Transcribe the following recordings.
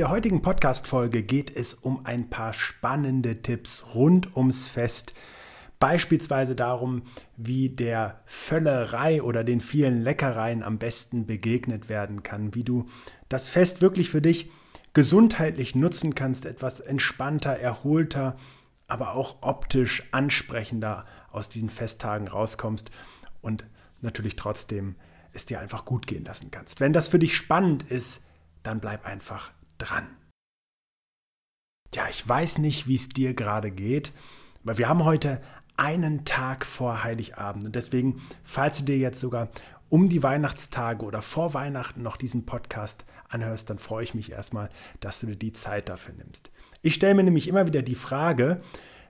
der heutigen Podcast-Folge geht es um ein paar spannende Tipps rund ums Fest. Beispielsweise darum, wie der Völlerei oder den vielen Leckereien am besten begegnet werden kann, wie du das Fest wirklich für dich gesundheitlich nutzen kannst, etwas entspannter, erholter, aber auch optisch ansprechender aus diesen Festtagen rauskommst und natürlich trotzdem es dir einfach gut gehen lassen kannst. Wenn das für dich spannend ist, dann bleib einfach dran. Tja, ich weiß nicht, wie es dir gerade geht, aber wir haben heute einen Tag vor Heiligabend und deswegen, falls du dir jetzt sogar um die Weihnachtstage oder vor Weihnachten noch diesen Podcast anhörst, dann freue ich mich erstmal, dass du dir die Zeit dafür nimmst. Ich stelle mir nämlich immer wieder die Frage,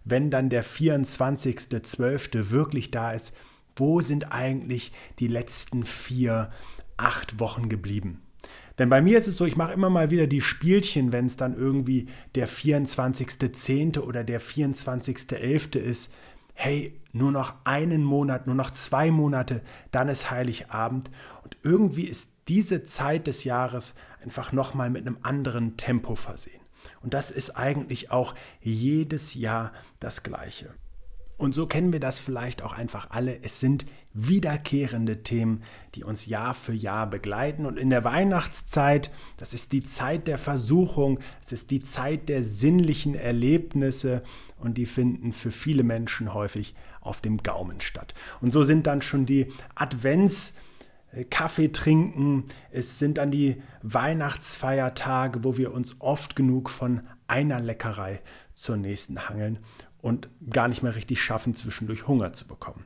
wenn dann der 24.12. wirklich da ist, wo sind eigentlich die letzten vier, acht Wochen geblieben? Denn bei mir ist es so, ich mache immer mal wieder die Spielchen, wenn es dann irgendwie der 24.10. oder der 24.11. ist. Hey, nur noch einen Monat, nur noch zwei Monate, dann ist Heiligabend. Und irgendwie ist diese Zeit des Jahres einfach nochmal mit einem anderen Tempo versehen. Und das ist eigentlich auch jedes Jahr das Gleiche. Und so kennen wir das vielleicht auch einfach alle. Es sind wiederkehrende Themen, die uns Jahr für Jahr begleiten. Und in der Weihnachtszeit, das ist die Zeit der Versuchung, es ist die Zeit der sinnlichen Erlebnisse und die finden für viele Menschen häufig auf dem Gaumen statt. Und so sind dann schon die Advents- Kaffee trinken. Es sind dann die Weihnachtsfeiertage, wo wir uns oft genug von einer Leckerei zur nächsten hangeln und gar nicht mehr richtig schaffen, zwischendurch Hunger zu bekommen.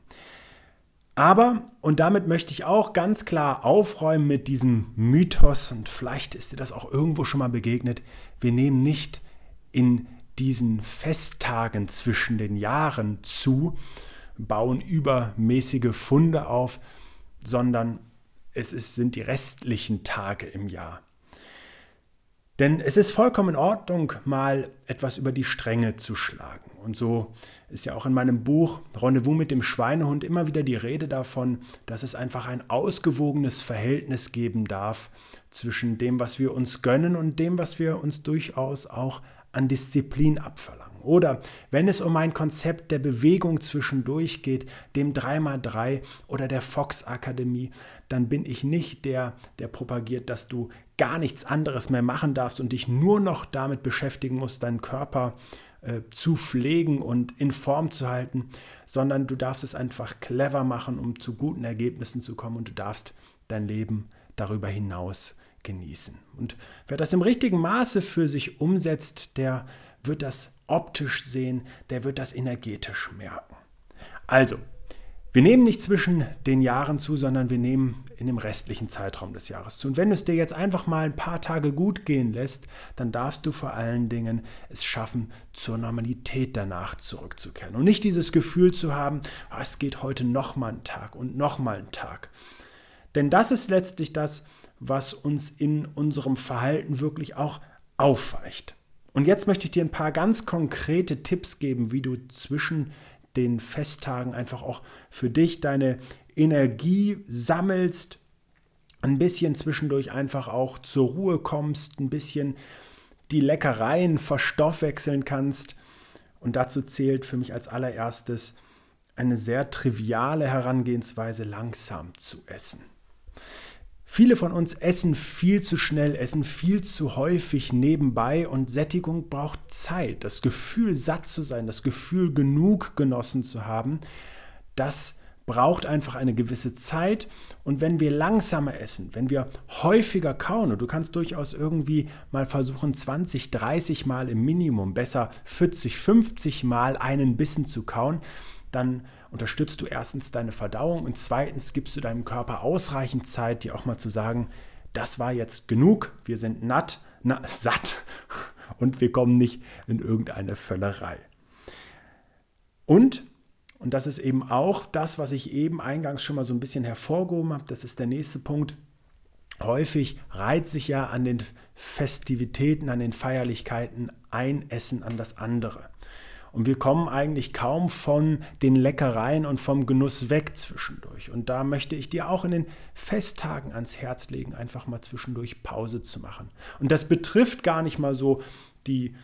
Aber, und damit möchte ich auch ganz klar aufräumen mit diesem Mythos, und vielleicht ist dir das auch irgendwo schon mal begegnet, wir nehmen nicht in diesen Festtagen zwischen den Jahren zu, bauen übermäßige Funde auf, sondern es ist, sind die restlichen Tage im Jahr. Denn es ist vollkommen in Ordnung, mal etwas über die Stränge zu schlagen. Und so ist ja auch in meinem Buch Rendezvous mit dem Schweinehund immer wieder die Rede davon, dass es einfach ein ausgewogenes Verhältnis geben darf zwischen dem, was wir uns gönnen und dem, was wir uns durchaus auch an Disziplin abverlangen. Oder wenn es um ein Konzept der Bewegung zwischendurch geht, dem 3x3 oder der Fox Akademie, dann bin ich nicht der, der propagiert, dass du gar nichts anderes mehr machen darfst und dich nur noch damit beschäftigen musst, deinen Körper äh, zu pflegen und in Form zu halten, sondern du darfst es einfach clever machen, um zu guten Ergebnissen zu kommen und du darfst dein Leben darüber hinaus genießen. Und wer das im richtigen Maße für sich umsetzt, der wird das optisch sehen, der wird das energetisch merken. Also, wir nehmen nicht zwischen den Jahren zu, sondern wir nehmen in dem restlichen Zeitraum des Jahres zu. Und wenn du es dir jetzt einfach mal ein paar Tage gut gehen lässt, dann darfst du vor allen Dingen es schaffen, zur Normalität danach zurückzukehren. Und nicht dieses Gefühl zu haben, oh, es geht heute noch mal einen Tag und noch mal einen Tag. Denn das ist letztlich das, was uns in unserem Verhalten wirklich auch aufweicht. Und jetzt möchte ich dir ein paar ganz konkrete Tipps geben, wie du zwischen den Festtagen einfach auch für dich deine Energie sammelst, ein bisschen zwischendurch einfach auch zur Ruhe kommst, ein bisschen die Leckereien verstoffwechseln kannst. Und dazu zählt für mich als allererstes eine sehr triviale Herangehensweise, langsam zu essen. Viele von uns essen viel zu schnell, essen viel zu häufig nebenbei und Sättigung braucht Zeit. Das Gefühl, satt zu sein, das Gefühl, genug genossen zu haben, das braucht einfach eine gewisse Zeit. Und wenn wir langsamer essen, wenn wir häufiger kauen, und du kannst durchaus irgendwie mal versuchen, 20, 30 Mal im Minimum, besser 40, 50 Mal einen Bissen zu kauen, dann unterstützt du erstens deine Verdauung und zweitens gibst du deinem Körper ausreichend Zeit, dir auch mal zu sagen, das war jetzt genug, wir sind natt, na, satt und wir kommen nicht in irgendeine Völlerei. Und, und das ist eben auch das, was ich eben eingangs schon mal so ein bisschen hervorgehoben habe, das ist der nächste Punkt, häufig reiht sich ja an den Festivitäten, an den Feierlichkeiten ein Essen an das andere. Und wir kommen eigentlich kaum von den Leckereien und vom Genuss weg zwischendurch. Und da möchte ich dir auch in den Festtagen ans Herz legen, einfach mal zwischendurch Pause zu machen. Und das betrifft gar nicht mal so die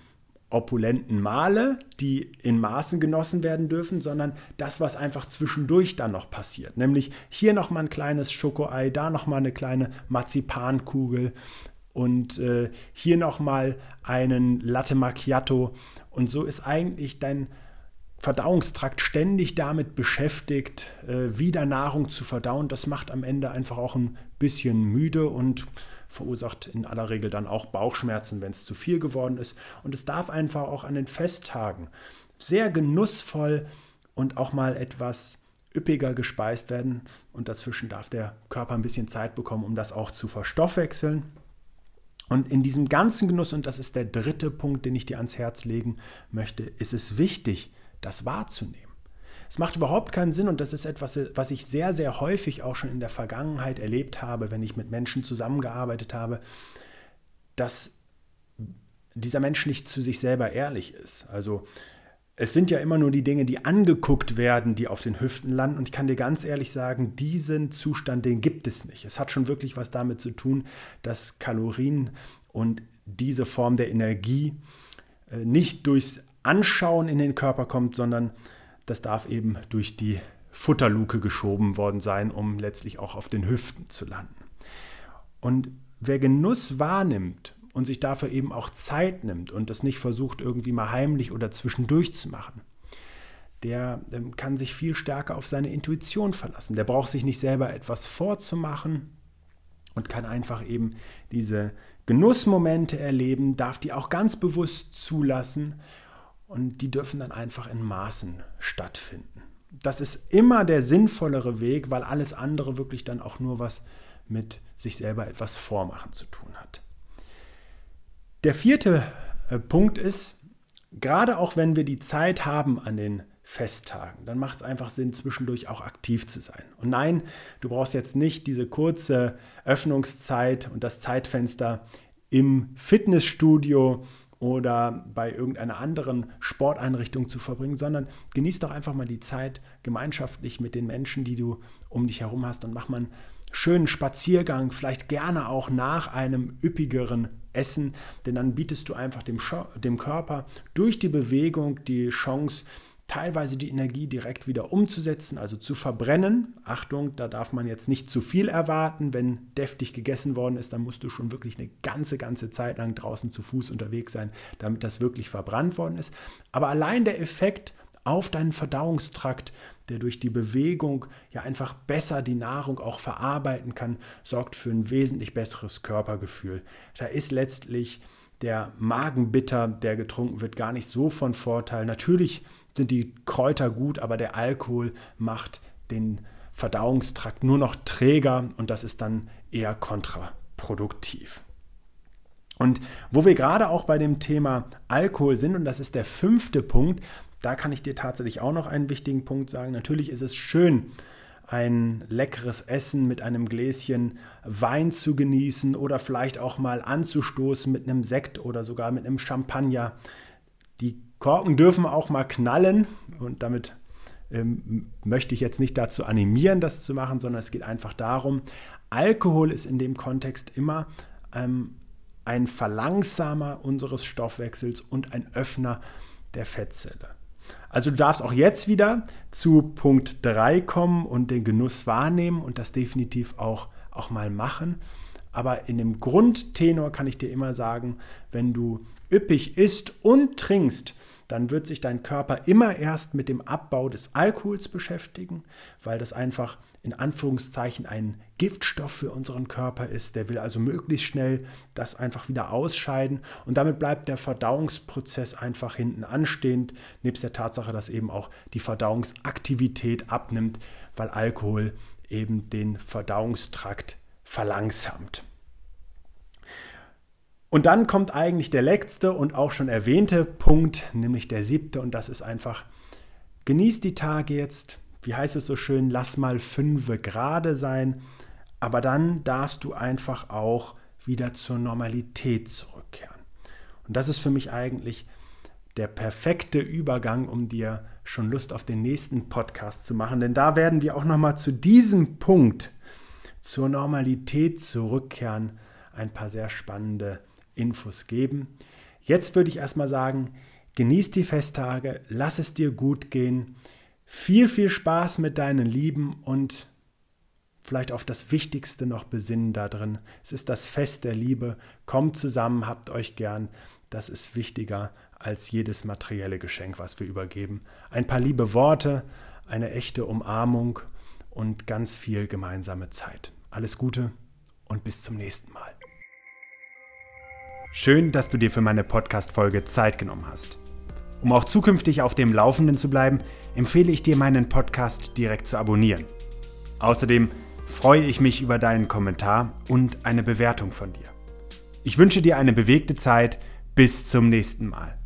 opulenten Male, die in Maßen genossen werden dürfen, sondern das, was einfach zwischendurch dann noch passiert. Nämlich hier nochmal ein kleines Schokoei, da nochmal eine kleine Marzipankugel und äh, hier nochmal einen Latte Macchiato und so ist eigentlich dein Verdauungstrakt ständig damit beschäftigt, äh, wieder Nahrung zu verdauen. Das macht am Ende einfach auch ein bisschen müde und verursacht in aller Regel dann auch Bauchschmerzen, wenn es zu viel geworden ist. Und es darf einfach auch an den Festtagen sehr genussvoll und auch mal etwas üppiger gespeist werden. Und dazwischen darf der Körper ein bisschen Zeit bekommen, um das auch zu verstoffwechseln. Und in diesem ganzen Genuss, und das ist der dritte Punkt, den ich dir ans Herz legen möchte, ist es wichtig, das wahrzunehmen. Es macht überhaupt keinen Sinn und das ist etwas, was ich sehr, sehr häufig auch schon in der Vergangenheit erlebt habe, wenn ich mit Menschen zusammengearbeitet habe, dass dieser Mensch nicht zu sich selber ehrlich ist. Also es sind ja immer nur die Dinge, die angeguckt werden, die auf den Hüften landen. Und ich kann dir ganz ehrlich sagen, diesen Zustand, den gibt es nicht. Es hat schon wirklich was damit zu tun, dass Kalorien und diese Form der Energie äh, nicht durchs Anschauen in den Körper kommt, sondern das darf eben durch die Futterluke geschoben worden sein, um letztlich auch auf den Hüften zu landen. Und wer Genuss wahrnimmt und sich dafür eben auch Zeit nimmt und das nicht versucht, irgendwie mal heimlich oder zwischendurch zu machen, der ähm, kann sich viel stärker auf seine Intuition verlassen. Der braucht sich nicht selber etwas vorzumachen und kann einfach eben diese Genussmomente erleben, darf die auch ganz bewusst zulassen und die dürfen dann einfach in Maßen stattfinden. Das ist immer der sinnvollere Weg, weil alles andere wirklich dann auch nur was mit sich selber etwas vormachen zu tun hat. Der vierte äh, Punkt ist, gerade auch wenn wir die Zeit haben an den Festtagen, dann macht es einfach Sinn, zwischendurch auch aktiv zu sein. Und nein, du brauchst jetzt nicht diese kurze Öffnungszeit und das Zeitfenster im Fitnessstudio oder bei irgendeiner anderen Sporteinrichtung zu verbringen, sondern genieß doch einfach mal die Zeit gemeinschaftlich mit den Menschen, die du um dich herum hast und mach mal einen schönen Spaziergang, vielleicht gerne auch nach einem üppigeren Essen, denn dann bietest du einfach dem, dem Körper durch die Bewegung die Chance, teilweise die Energie direkt wieder umzusetzen, also zu verbrennen. Achtung, da darf man jetzt nicht zu viel erwarten. Wenn deftig gegessen worden ist, dann musst du schon wirklich eine ganze, ganze Zeit lang draußen zu Fuß unterwegs sein, damit das wirklich verbrannt worden ist. Aber allein der Effekt auf deinen Verdauungstrakt, der durch die Bewegung ja einfach besser die Nahrung auch verarbeiten kann, sorgt für ein wesentlich besseres Körpergefühl. Da ist letztlich der Magenbitter, der getrunken wird, gar nicht so von Vorteil. Natürlich sind die Kräuter gut, aber der Alkohol macht den Verdauungstrakt nur noch träger und das ist dann eher kontraproduktiv. Und wo wir gerade auch bei dem Thema Alkohol sind, und das ist der fünfte Punkt, da kann ich dir tatsächlich auch noch einen wichtigen Punkt sagen. Natürlich ist es schön, ein leckeres Essen mit einem Gläschen Wein zu genießen oder vielleicht auch mal anzustoßen mit einem Sekt oder sogar mit einem Champagner. Die Korken dürfen auch mal knallen und damit ähm, möchte ich jetzt nicht dazu animieren, das zu machen, sondern es geht einfach darum, Alkohol ist in dem Kontext immer ähm, ein Verlangsamer unseres Stoffwechsels und ein Öffner der Fettzelle. Also du darfst auch jetzt wieder zu Punkt 3 kommen und den Genuss wahrnehmen und das definitiv auch, auch mal machen. Aber in dem Grundtenor kann ich dir immer sagen, wenn du üppig isst und trinkst, dann wird sich dein Körper immer erst mit dem Abbau des Alkohols beschäftigen, weil das einfach in Anführungszeichen ein Giftstoff für unseren Körper ist. Der will also möglichst schnell das einfach wieder ausscheiden und damit bleibt der Verdauungsprozess einfach hinten anstehend, nebst der Tatsache, dass eben auch die Verdauungsaktivität abnimmt, weil Alkohol eben den Verdauungstrakt verlangsamt. Und dann kommt eigentlich der letzte und auch schon erwähnte Punkt, nämlich der siebte, und das ist einfach, genieß die Tage jetzt, wie heißt es so schön, lass mal fünfe gerade sein, aber dann darfst du einfach auch wieder zur Normalität zurückkehren. Und das ist für mich eigentlich der perfekte Übergang, um dir schon Lust auf den nächsten Podcast zu machen. Denn da werden wir auch nochmal zu diesem Punkt zur Normalität zurückkehren, ein paar sehr spannende Infos geben. Jetzt würde ich erstmal sagen, genieß die Festtage, lass es dir gut gehen, viel, viel Spaß mit deinen Lieben und vielleicht auf das Wichtigste noch besinnen da drin. Es ist das Fest der Liebe. Kommt zusammen, habt euch gern. Das ist wichtiger als jedes materielle Geschenk, was wir übergeben. Ein paar liebe Worte, eine echte Umarmung und ganz viel gemeinsame Zeit. Alles Gute und bis zum nächsten Mal. Schön, dass du dir für meine Podcast-Folge Zeit genommen hast. Um auch zukünftig auf dem Laufenden zu bleiben, empfehle ich dir, meinen Podcast direkt zu abonnieren. Außerdem freue ich mich über deinen Kommentar und eine Bewertung von dir. Ich wünsche dir eine bewegte Zeit. Bis zum nächsten Mal.